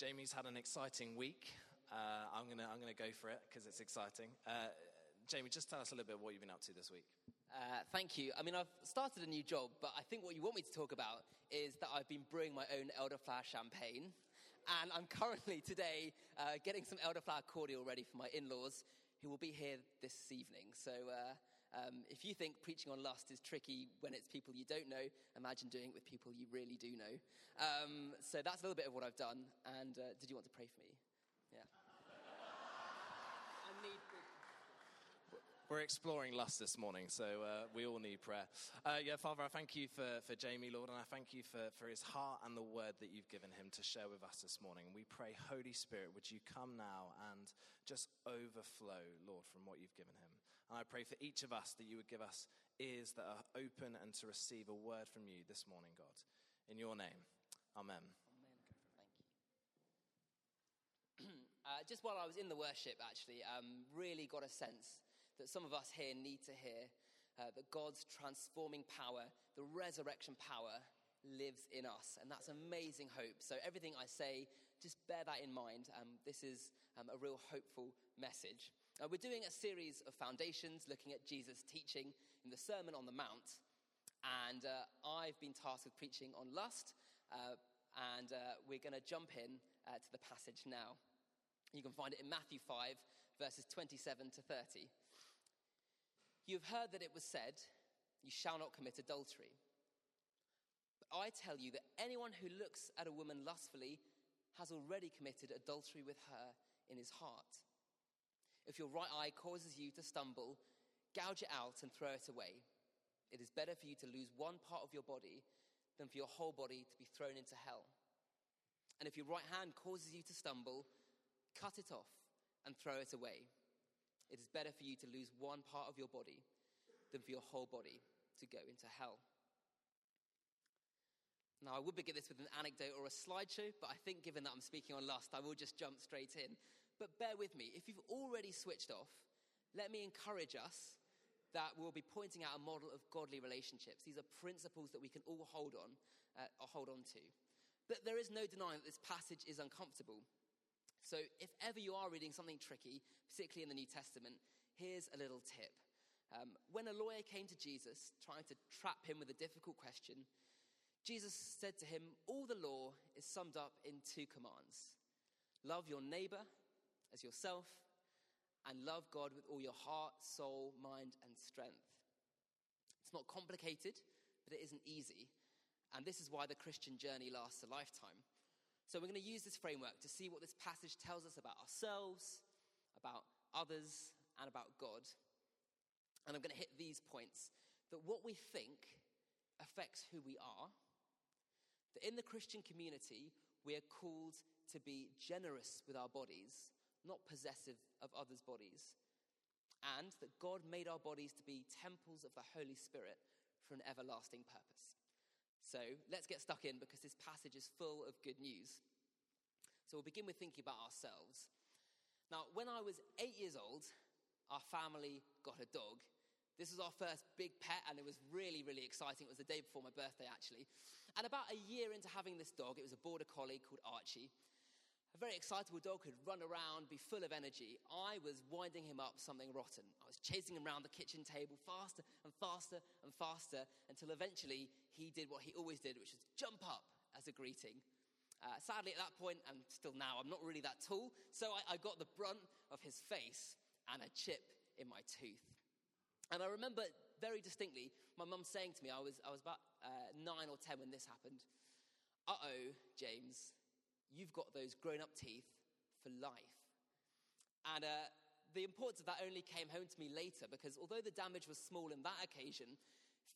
Jamie's had an exciting week. Uh, I'm gonna I'm gonna go for it because it's exciting. Uh, Jamie, just tell us a little bit what you've been up to this week. Uh, thank you. I mean, I've started a new job, but I think what you want me to talk about is that I've been brewing my own elderflower champagne. And I'm currently today uh, getting some elderflower cordial ready for my in laws, who will be here this evening. So uh, um, if you think preaching on lust is tricky when it's people you don't know, imagine doing it with people you really do know. Um, so that's a little bit of what I've done. And uh, did you want to pray for me? Yeah. I need. We're exploring lust this morning, so uh, we all need prayer. Uh, yeah, Father, I thank you for, for Jamie, Lord, and I thank you for, for his heart and the word that you've given him to share with us this morning. We pray, Holy Spirit, would you come now and just overflow, Lord, from what you've given him. And I pray for each of us that you would give us ears that are open and to receive a word from you this morning, God. In your name, amen. Uh, just while I was in the worship, actually, um, really got a sense that some of us here need to hear uh, that God's transforming power, the resurrection power, lives in us. And that's amazing hope. So, everything I say, just bear that in mind. Um, this is um, a real hopeful message. Uh, we're doing a series of foundations looking at Jesus' teaching in the Sermon on the Mount. And uh, I've been tasked with preaching on lust. Uh, and uh, we're going to jump in uh, to the passage now. You can find it in Matthew 5, verses 27 to 30. You have heard that it was said, You shall not commit adultery. But I tell you that anyone who looks at a woman lustfully has already committed adultery with her in his heart. If your right eye causes you to stumble, gouge it out and throw it away. It is better for you to lose one part of your body than for your whole body to be thrown into hell. And if your right hand causes you to stumble, cut it off and throw it away. It is better for you to lose one part of your body than for your whole body to go into hell. Now, I would begin this with an anecdote or a slideshow, but I think given that I'm speaking on lust, I will just jump straight in. But bear with me. If you've already switched off, let me encourage us that we'll be pointing out a model of godly relationships. These are principles that we can all hold on, uh, hold on to. But there is no denying that this passage is uncomfortable. So, if ever you are reading something tricky, particularly in the New Testament, here's a little tip. Um, when a lawyer came to Jesus trying to trap him with a difficult question, Jesus said to him, All the law is summed up in two commands love your neighbor as yourself, and love God with all your heart, soul, mind, and strength. It's not complicated, but it isn't easy. And this is why the Christian journey lasts a lifetime. So we're going to use this framework to see what this passage tells us about ourselves, about others, and about God. And I'm going to hit these points that what we think affects who we are, that in the Christian community, we are called to be generous with our bodies, not possessive of others' bodies, and that God made our bodies to be temples of the Holy Spirit for an everlasting purpose. So let's get stuck in because this passage is full of good news. So we'll begin with thinking about ourselves. Now, when I was eight years old, our family got a dog. This was our first big pet, and it was really, really exciting. It was the day before my birthday, actually. And about a year into having this dog, it was a border collie called Archie. Very excitable dog who'd run around, be full of energy. I was winding him up something rotten. I was chasing him around the kitchen table faster and faster and faster until eventually he did what he always did, which was jump up as a greeting. Uh, sadly, at that point, and still now, I'm not really that tall, so I, I got the brunt of his face and a chip in my tooth. And I remember very distinctly my mum saying to me, I was, I was about uh, nine or ten when this happened, Uh oh, James, you've got those grown up teeth for life. And uh, the importance of that only came home to me later because although the damage was small in that occasion,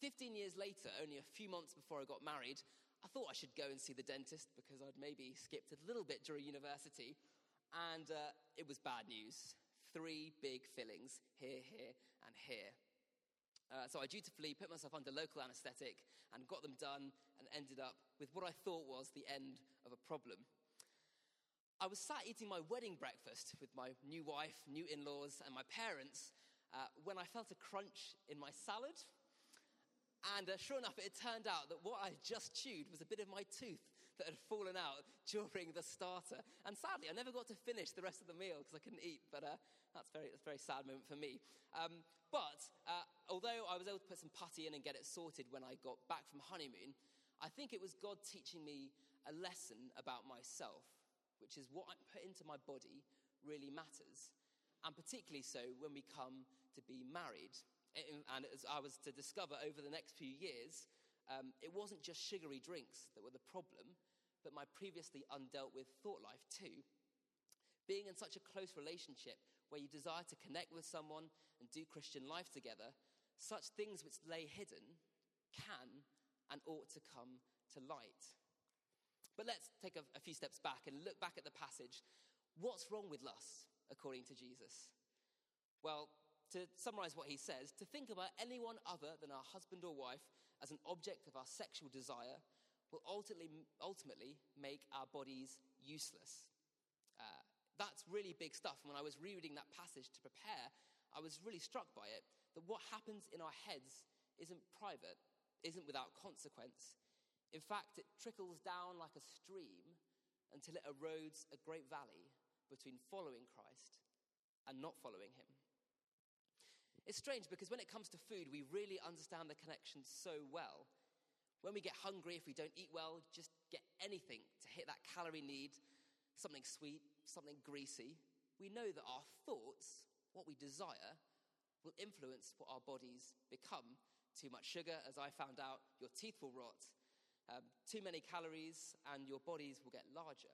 15 years later, only a few months before I got married, I thought I should go and see the dentist because I'd maybe skipped a little bit during university. And uh, it was bad news. Three big fillings here, here, and here. Uh, so I dutifully put myself under local anesthetic and got them done and ended up with what I thought was the end of a problem. I was sat eating my wedding breakfast with my new wife, new in laws, and my parents uh, when I felt a crunch in my salad. And uh, sure enough, it turned out that what I had just chewed was a bit of my tooth that had fallen out during the starter. And sadly, I never got to finish the rest of the meal because I couldn't eat, but uh, that's, very, that's a very sad moment for me. Um, but uh, although I was able to put some putty in and get it sorted when I got back from honeymoon, I think it was God teaching me a lesson about myself, which is what I put into my body really matters. And particularly so when we come to be married. And as I was to discover over the next few years, um, it wasn't just sugary drinks that were the problem, but my previously undealt with thought life too. Being in such a close relationship where you desire to connect with someone and do Christian life together, such things which lay hidden can and ought to come to light. But let's take a, a few steps back and look back at the passage. What's wrong with lust, according to Jesus? Well, to summarize what he says, to think about anyone other than our husband or wife as an object of our sexual desire will ultimately, ultimately make our bodies useless. Uh, that's really big stuff. And when I was rereading that passage to prepare, I was really struck by it that what happens in our heads isn't private, isn't without consequence. In fact, it trickles down like a stream until it erodes a great valley between following Christ and not following him. It's strange because when it comes to food, we really understand the connection so well. When we get hungry, if we don't eat well, just get anything to hit that calorie need, something sweet, something greasy, we know that our thoughts, what we desire, will influence what our bodies become. Too much sugar, as I found out, your teeth will rot. Um, too many calories, and your bodies will get larger.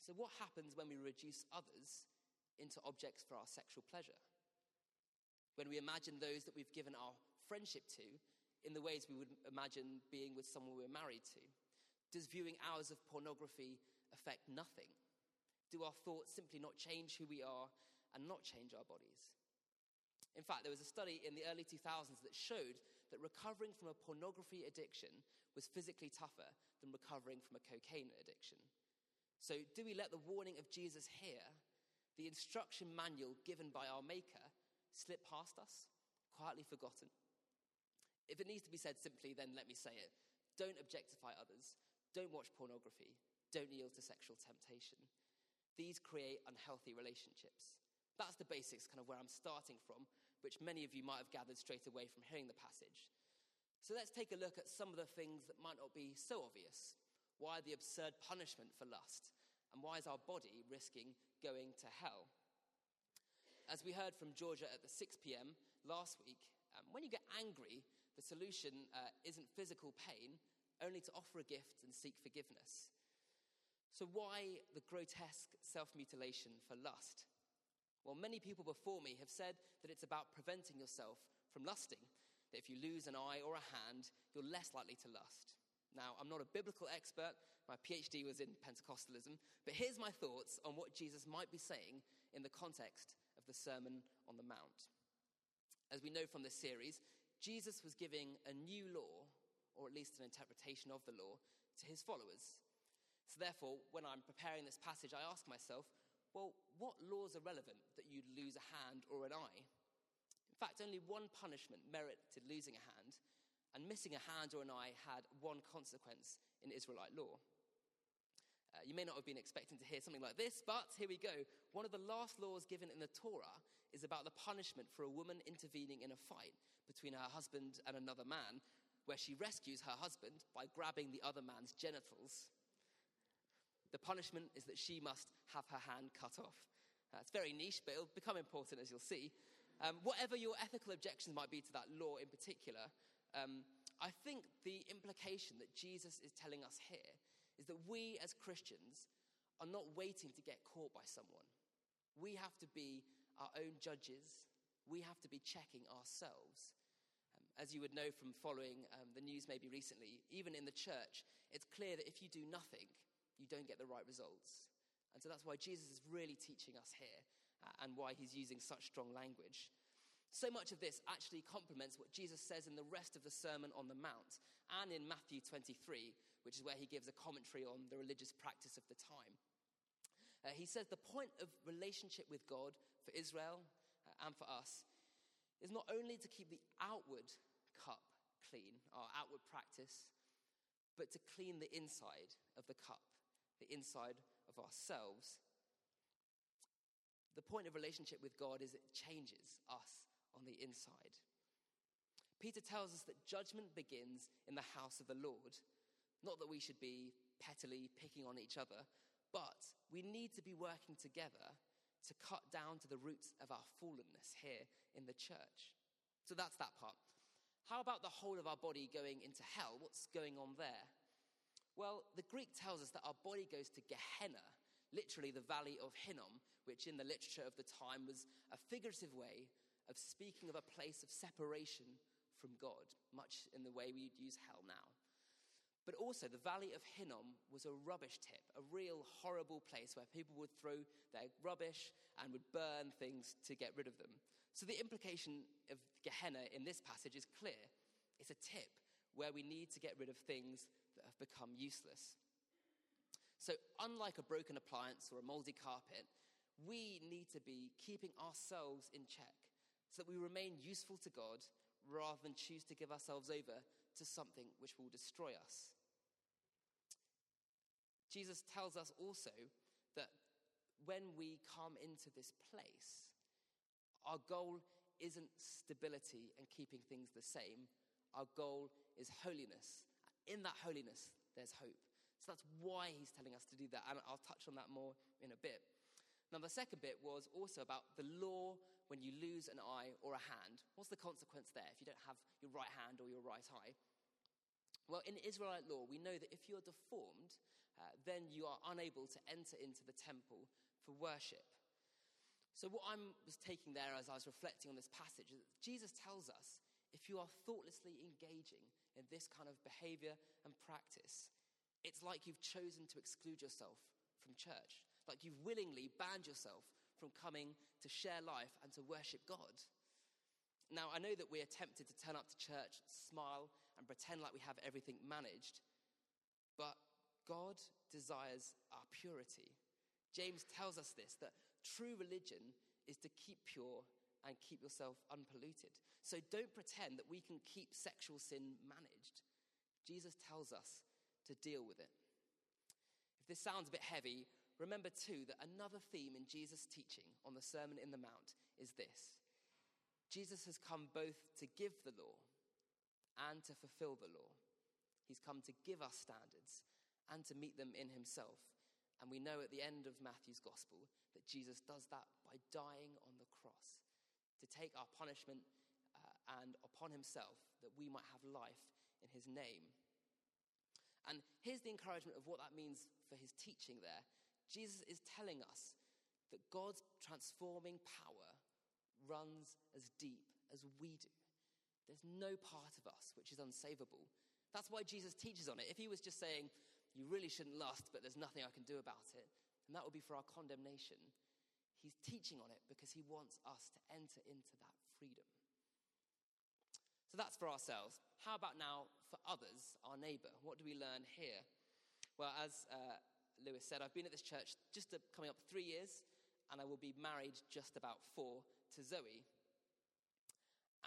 So, what happens when we reduce others into objects for our sexual pleasure? when we imagine those that we've given our friendship to in the ways we would imagine being with someone we're married to? Does viewing hours of pornography affect nothing? Do our thoughts simply not change who we are and not change our bodies? In fact, there was a study in the early 2000s that showed that recovering from a pornography addiction was physically tougher than recovering from a cocaine addiction. So, do we let the warning of Jesus here, the instruction manual given by our Maker, slip past us, quietly forgotten? If it needs to be said simply, then let me say it. Don't objectify others. Don't watch pornography. Don't yield to sexual temptation. These create unhealthy relationships. That's the basics, kind of where I'm starting from, which many of you might have gathered straight away from hearing the passage. So let's take a look at some of the things that might not be so obvious. Why the absurd punishment for lust? And why is our body risking going to hell? As we heard from Georgia at the 6 p.m. last week, um, when you get angry, the solution uh, isn't physical pain, only to offer a gift and seek forgiveness. So, why the grotesque self mutilation for lust? Well, many people before me have said that it's about preventing yourself from lusting, that if you lose an eye or a hand, you're less likely to lust. Now, I'm not a biblical expert, my PhD was in Pentecostalism, but here's my thoughts on what Jesus might be saying in the context of the Sermon on the Mount. As we know from this series, Jesus was giving a new law, or at least an interpretation of the law, to his followers. So, therefore, when I'm preparing this passage, I ask myself, well, what laws are relevant that you'd lose a hand or an eye? In fact, only one punishment merited losing a hand, and missing a hand or an eye had one consequence in Israelite law. Uh, you may not have been expecting to hear something like this, but here we go. One of the last laws given in the Torah is about the punishment for a woman intervening in a fight between her husband and another man, where she rescues her husband by grabbing the other man's genitals. The punishment is that she must have her hand cut off. Uh, it's very niche, but it'll become important as you'll see. Um, whatever your ethical objections might be to that law in particular, um, I think the implication that Jesus is telling us here is that we as Christians are not waiting to get caught by someone. We have to be our own judges. We have to be checking ourselves. Um, as you would know from following um, the news maybe recently, even in the church, it's clear that if you do nothing, you don't get the right results. And so that's why Jesus is really teaching us here uh, and why he's using such strong language. So much of this actually complements what Jesus says in the rest of the Sermon on the Mount and in Matthew 23, which is where he gives a commentary on the religious practice of the time. Uh, he says the point of relationship with God for Israel uh, and for us is not only to keep the outward cup clean, our outward practice, but to clean the inside of the cup, the inside of ourselves. The point of relationship with God is it changes us on the inside. Peter tells us that judgment begins in the house of the Lord. Not that we should be pettily picking on each other, but we need to be working together to cut down to the roots of our fallenness here in the church. So that's that part. How about the whole of our body going into hell? What's going on there? Well, the Greek tells us that our body goes to Gehenna, literally the valley of Hinnom, which in the literature of the time was a figurative way of speaking of a place of separation from God, much in the way we'd use hell now. But also, the Valley of Hinnom was a rubbish tip, a real horrible place where people would throw their rubbish and would burn things to get rid of them. So, the implication of Gehenna in this passage is clear it's a tip where we need to get rid of things have become useless. So, unlike a broken appliance or a moldy carpet, we need to be keeping ourselves in check so that we remain useful to God rather than choose to give ourselves over to something which will destroy us. Jesus tells us also that when we come into this place, our goal isn't stability and keeping things the same. Our goal is holiness. In that holiness, there's hope. So that's why he's telling us to do that. And I'll touch on that more in a bit. Now, the second bit was also about the law when you lose an eye or a hand. What's the consequence there if you don't have your right hand or your right eye? Well, in Israelite law, we know that if you're deformed, uh, then you are unable to enter into the temple for worship. So, what I was taking there as I was reflecting on this passage is that Jesus tells us if you are thoughtlessly engaging in this kind of behavior and practice, it's like you've chosen to exclude yourself from church, like you've willingly banned yourself from coming to share life and to worship God. Now, I know that we are tempted to turn up to church, smile, and pretend like we have everything managed. But God desires our purity. James tells us this that true religion is to keep pure and keep yourself unpolluted. So don't pretend that we can keep sexual sin managed. Jesus tells us to deal with it. If this sounds a bit heavy, remember too that another theme in Jesus' teaching on the Sermon in the Mount is this Jesus has come both to give the law and to fulfill the law. He's come to give us standards and to meet them in himself. And we know at the end of Matthew's gospel that Jesus does that by dying on to take our punishment uh, and upon himself that we might have life in his name. And here's the encouragement of what that means for his teaching there. Jesus is telling us that God's transforming power runs as deep as we do. There's no part of us which is unsavable. That's why Jesus teaches on it. If he was just saying, you really shouldn't lust, but there's nothing I can do about it, and that would be for our condemnation, he's teaching on it because he wants us to enter into that freedom. So that's for ourselves. How about now for others, our neighbor? What do we learn here? Well, as uh, Lewis said, I've been at this church just coming up three years, and I will be married just about four to Zoe.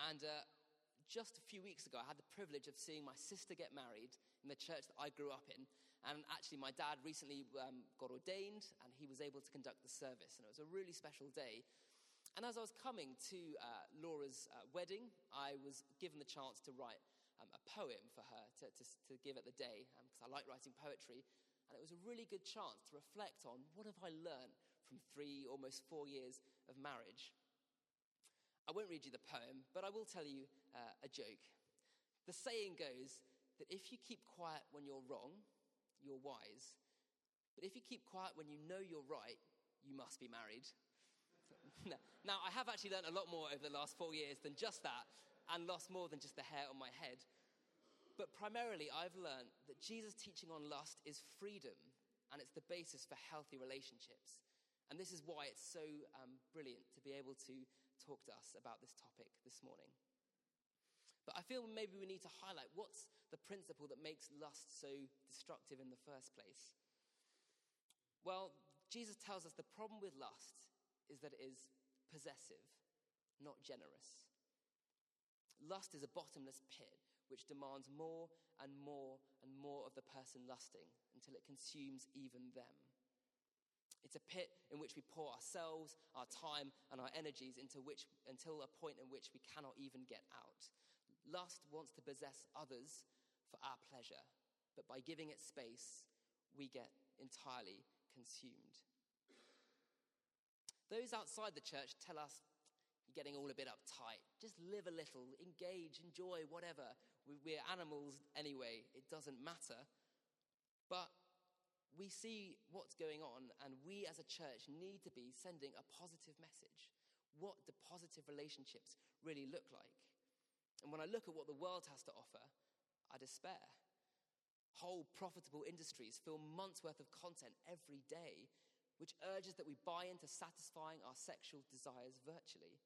And uh, just a few weeks ago, I had the privilege of seeing my sister get married in the church that I grew up in. And actually, my dad recently um, got ordained and he was able to conduct the service. And it was a really special day. And as I was coming to uh, Laura's uh, wedding, I was given the chance to write um, a poem for her to, to, to give at the day, because um, I like writing poetry. And it was a really good chance to reflect on what have I learned from three, almost four years of marriage. I won't read you the poem, but I will tell you uh, a joke. The saying goes that if you keep quiet when you're wrong, you're wise. But if you keep quiet when you know you're right, you must be married. now, I have actually learned a lot more over the last four years than just that, and lost more than just the hair on my head. But primarily, I've learned that Jesus' teaching on lust is freedom, and it's the basis for healthy relationships. And this is why it's so um, brilliant to be able to talk to us about this topic this morning. But I feel maybe we need to highlight what's the principle that makes lust so destructive in the first place. Well, Jesus tells us the problem with lust is that it is possessive, not generous. Lust is a bottomless pit which demands more and more and more of the person lusting until it consumes even them. It's a pit in which we pour ourselves, our time, and our energies into which, until a point in which we cannot even get out. Lust wants to possess others for our pleasure, but by giving it space, we get entirely consumed. Those outside the church tell us you're getting all a bit uptight. Just live a little, engage, enjoy, whatever. We're animals anyway, it doesn't matter. But we see what's going on, and we as a church need to be sending a positive message. What do positive relationships really look like? And when I look at what the world has to offer, I despair. Whole profitable industries film months worth of content every day, which urges that we buy into satisfying our sexual desires virtually.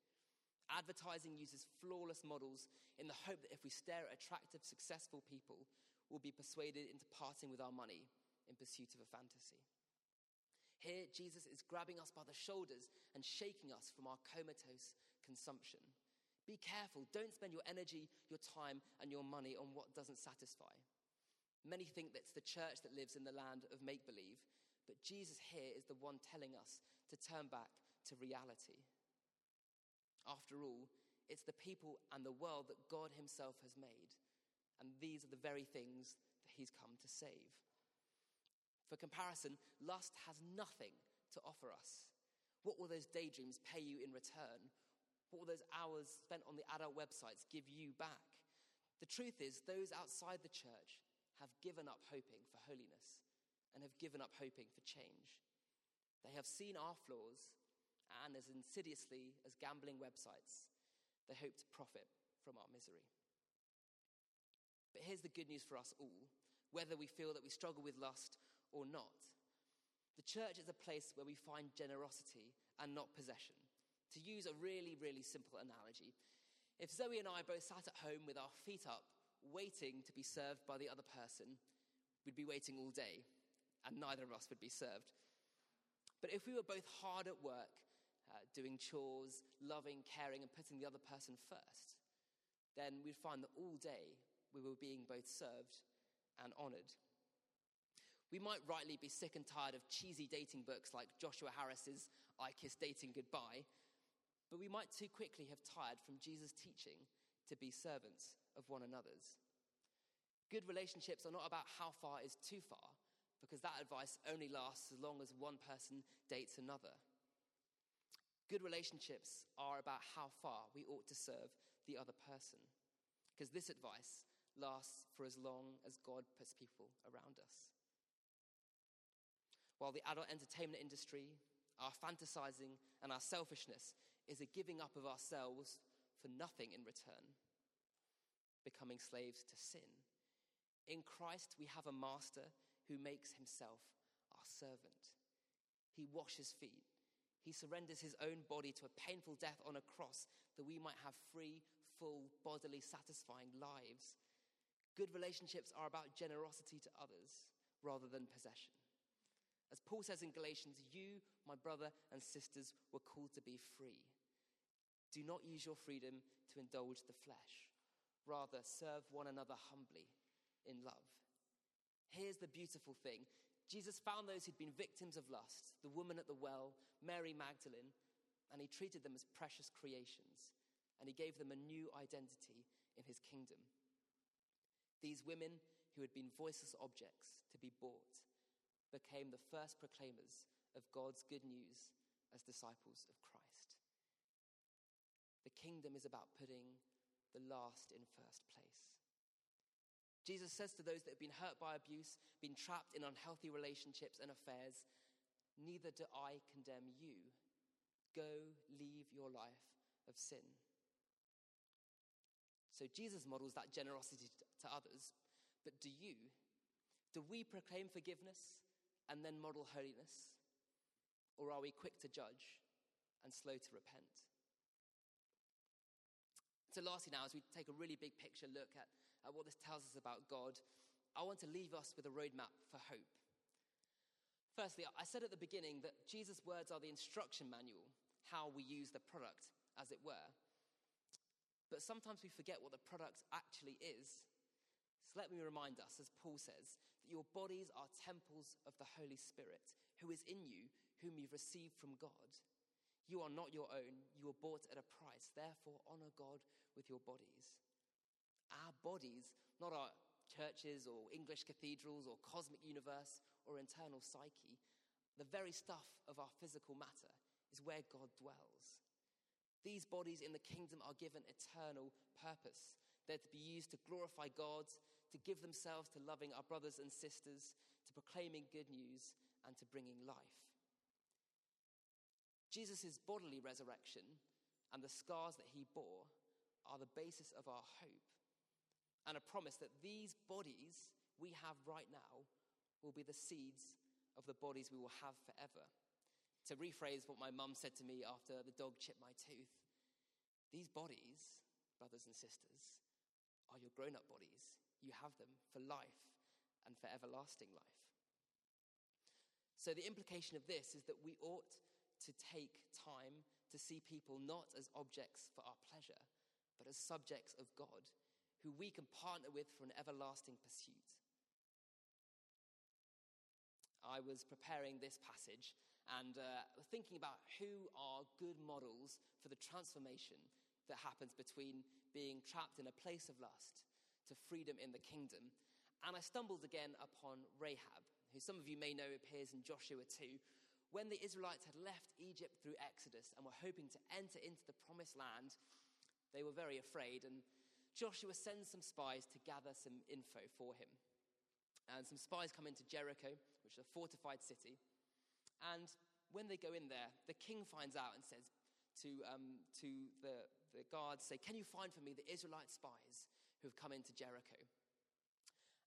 Advertising uses flawless models in the hope that if we stare at attractive, successful people, we'll be persuaded into parting with our money in pursuit of a fantasy. Here, Jesus is grabbing us by the shoulders and shaking us from our comatose consumption. Be careful. Don't spend your energy, your time, and your money on what doesn't satisfy. Many think that it's the church that lives in the land of make believe, but Jesus here is the one telling us to turn back to reality. After all, it's the people and the world that God Himself has made, and these are the very things that He's come to save. For comparison, lust has nothing to offer us. What will those daydreams pay you in return? What will those hours spent on the adult websites give you back? The truth is, those outside the church have given up hoping for holiness and have given up hoping for change. They have seen our flaws, and as insidiously as gambling websites, they hope to profit from our misery. But here's the good news for us all whether we feel that we struggle with lust or not. The church is a place where we find generosity and not possession. To use a really, really simple analogy, if Zoe and I both sat at home with our feet up waiting to be served by the other person, we'd be waiting all day, and neither of us would be served. But if we were both hard at work, uh, doing chores, loving, caring, and putting the other person first, then we'd find that all day we were being both served and honored. We might rightly be sick and tired of cheesy dating books like Joshua Harris's I Kiss Dating Goodbye, but we might too quickly have tired from Jesus' teaching to be servants of one another's. Good relationships are not about how far is too far, because that advice only lasts as long as one person dates another. Good relationships are about how far we ought to serve the other person, because this advice lasts for as long as God puts people around us. While the adult entertainment industry, our fantasizing, and our selfishness is a giving up of ourselves for nothing in return becoming slaves to sin. In Christ, we have a master who makes himself our servant. He washes feet. He surrenders his own body to a painful death on a cross that we might have free, full, bodily, satisfying lives. Good relationships are about generosity to others rather than possession. As Paul says in Galatians, you, my brother and sisters, were called to be free. Do not use your freedom to indulge the flesh. Rather, serve one another humbly in love. Here's the beautiful thing Jesus found those who'd been victims of lust, the woman at the well, Mary Magdalene, and he treated them as precious creations, and he gave them a new identity in his kingdom. These women, who had been voiceless objects to be bought, became the first proclaimers of God's good news as disciples of Christ. The kingdom is about putting the last in first place. Jesus says to those that have been hurt by abuse, been trapped in unhealthy relationships and affairs, Neither do I condemn you. Go leave your life of sin. So Jesus models that generosity to others. But do you? Do we proclaim forgiveness and then model holiness? Or are we quick to judge and slow to repent? So, lastly, now, as we take a really big picture look at, at what this tells us about God, I want to leave us with a roadmap for hope. Firstly, I said at the beginning that Jesus' words are the instruction manual, how we use the product, as it were. But sometimes we forget what the product actually is So let me remind us, as Paul says, your bodies are temples of the Holy Spirit, who is in you, whom you've received from God. You are not your own, you were bought at a price. Therefore, honor God with your bodies. Our bodies, not our churches or English cathedrals or cosmic universe or internal psyche, the very stuff of our physical matter is where God dwells. These bodies in the kingdom are given eternal purpose. They're to be used to glorify God, to give themselves to loving our brothers and sisters, to proclaiming good news, and to bringing life. Jesus' bodily resurrection and the scars that he bore are the basis of our hope and a promise that these bodies we have right now will be the seeds of the bodies we will have forever. To rephrase what my mum said to me after the dog chipped my tooth, these bodies, brothers and sisters, are your grown up bodies. You have them for life and for everlasting life. So, the implication of this is that we ought to take time to see people not as objects for our pleasure, but as subjects of God, who we can partner with for an everlasting pursuit. I was preparing this passage and uh, thinking about who are good models for the transformation that happens between being trapped in a place of lust to freedom in the kingdom. And I stumbled again upon Rahab, who some of you may know appears in Joshua 2, when the Israelites had left Egypt through Exodus and were hoping to enter into the promised land, they were very afraid, and Joshua sends some spies to gather some info for him. And some spies come into Jericho, which is a fortified city. And when they go in there, the king finds out and says to, um, to the, the guards, say, can you find for me the Israelite spies who have come into Jericho?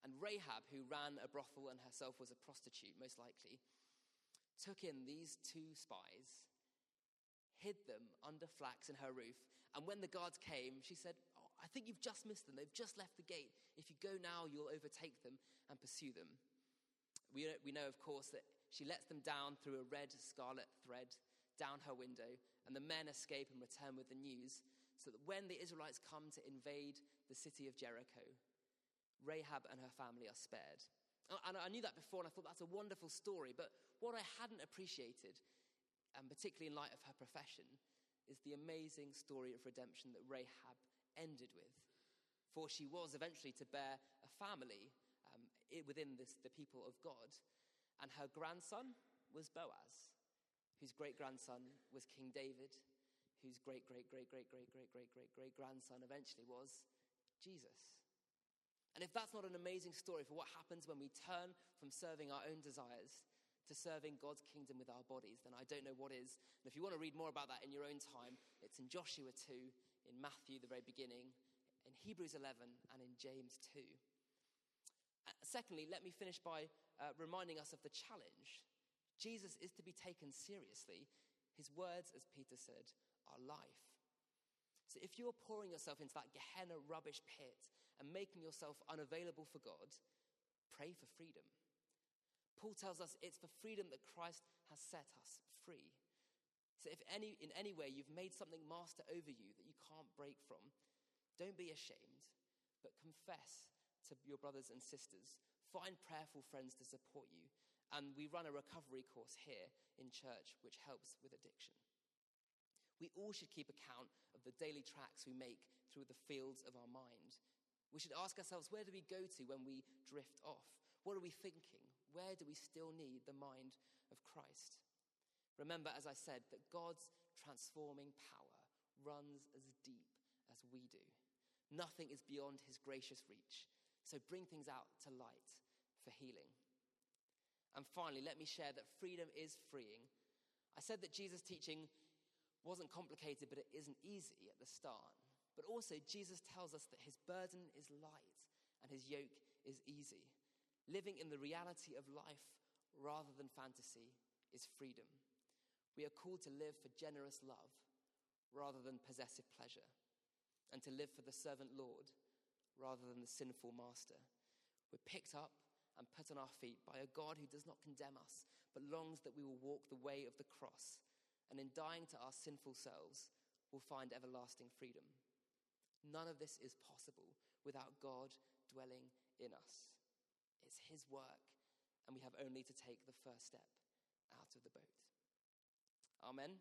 And Rahab, who ran a brothel and herself was a prostitute, most likely, took in these two spies, hid them under flax in her roof, and when the guards came, she said, oh, I think you've just missed them. They've just left the gate. If you go now, you'll overtake them and pursue them. We, we know, of course, that she lets them down through a red scarlet thread down her window, and the men escape and return with the news, so that when the Israelites come to invade the city of Jericho, Rahab and her family are spared. And I knew that before, and I thought that's a wonderful story. But what I hadn't appreciated, and particularly in light of her profession, is the amazing story of redemption that Rahab ended with. For she was eventually to bear a family um, within this, the people of God. And her grandson was Boaz, whose great grandson was King David, whose great, great, great, great, great, great, great, great, great grandson eventually was Jesus. And if that's not an amazing story for what happens when we turn from serving our own desires to serving God's kingdom with our bodies, then I don't know what is. And if you want to read more about that in your own time, it's in Joshua 2, in Matthew, the very beginning, in Hebrews 11, and in James 2. Uh, secondly, let me finish by uh, reminding us of the challenge. Jesus is to be taken seriously. His words, as Peter said, are life. So if you're pouring yourself into that Gehenna rubbish pit and making yourself unavailable for God, pray for freedom. Paul tells us it's for freedom that Christ has set us free. So if any, in any way you've made something master over you that you can't break from, don't be ashamed, but confess to your brothers and sisters. Find prayerful friends to support you. And we run a recovery course here in church which helps with addiction. We all should keep account of the daily tracks we make through the fields of our mind. We should ask ourselves where do we go to when we drift off? What are we thinking? Where do we still need the mind of Christ? Remember, as I said, that God's transforming power runs as deep as we do. Nothing is beyond his gracious reach. So bring things out to light for healing. And finally, let me share that freedom is freeing. I said that Jesus' teaching wasn't complicated, but it isn't easy at the start. But also, Jesus tells us that his burden is light and his yoke is easy. Living in the reality of life rather than fantasy is freedom. We are called to live for generous love rather than possessive pleasure, and to live for the servant Lord rather than the sinful master. We're picked up and put on our feet by a God who does not condemn us, but longs that we will walk the way of the cross, and in dying to our sinful selves, will find everlasting freedom. None of this is possible without God dwelling in us. It's His work, and we have only to take the first step out of the boat. Amen.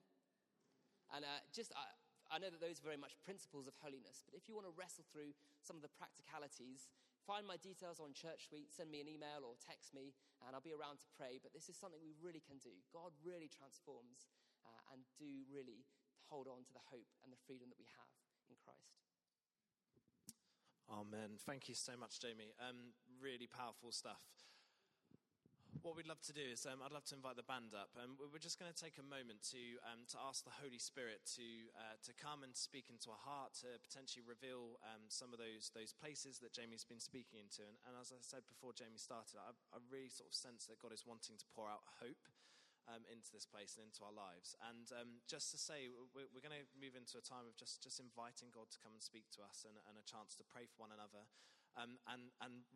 And uh, just, uh, I know that those are very much principles of holiness, but if you want to wrestle through some of the practicalities, find my details on Church Suite, send me an email or text me, and I'll be around to pray. But this is something we really can do. God really transforms uh, and do really hold on to the hope and the freedom that we have in Christ. Amen. Thank you so much, Jamie. Um, really powerful stuff what we'd love to do is um, I'd love to invite the band up. Um, we're just going to take a moment to, um, to ask the Holy Spirit to, uh, to come and speak into our heart, to potentially reveal um, some of those, those places that Jamie's been speaking into. And, and as I said before Jamie started, I, I, really sort of sense that God is wanting to pour out hope. Um, into this place and into our lives. And um, just to say, we're, we're going to move into a time of just, just inviting God to come and speak to us and, and a chance to pray for one another. Um, and, and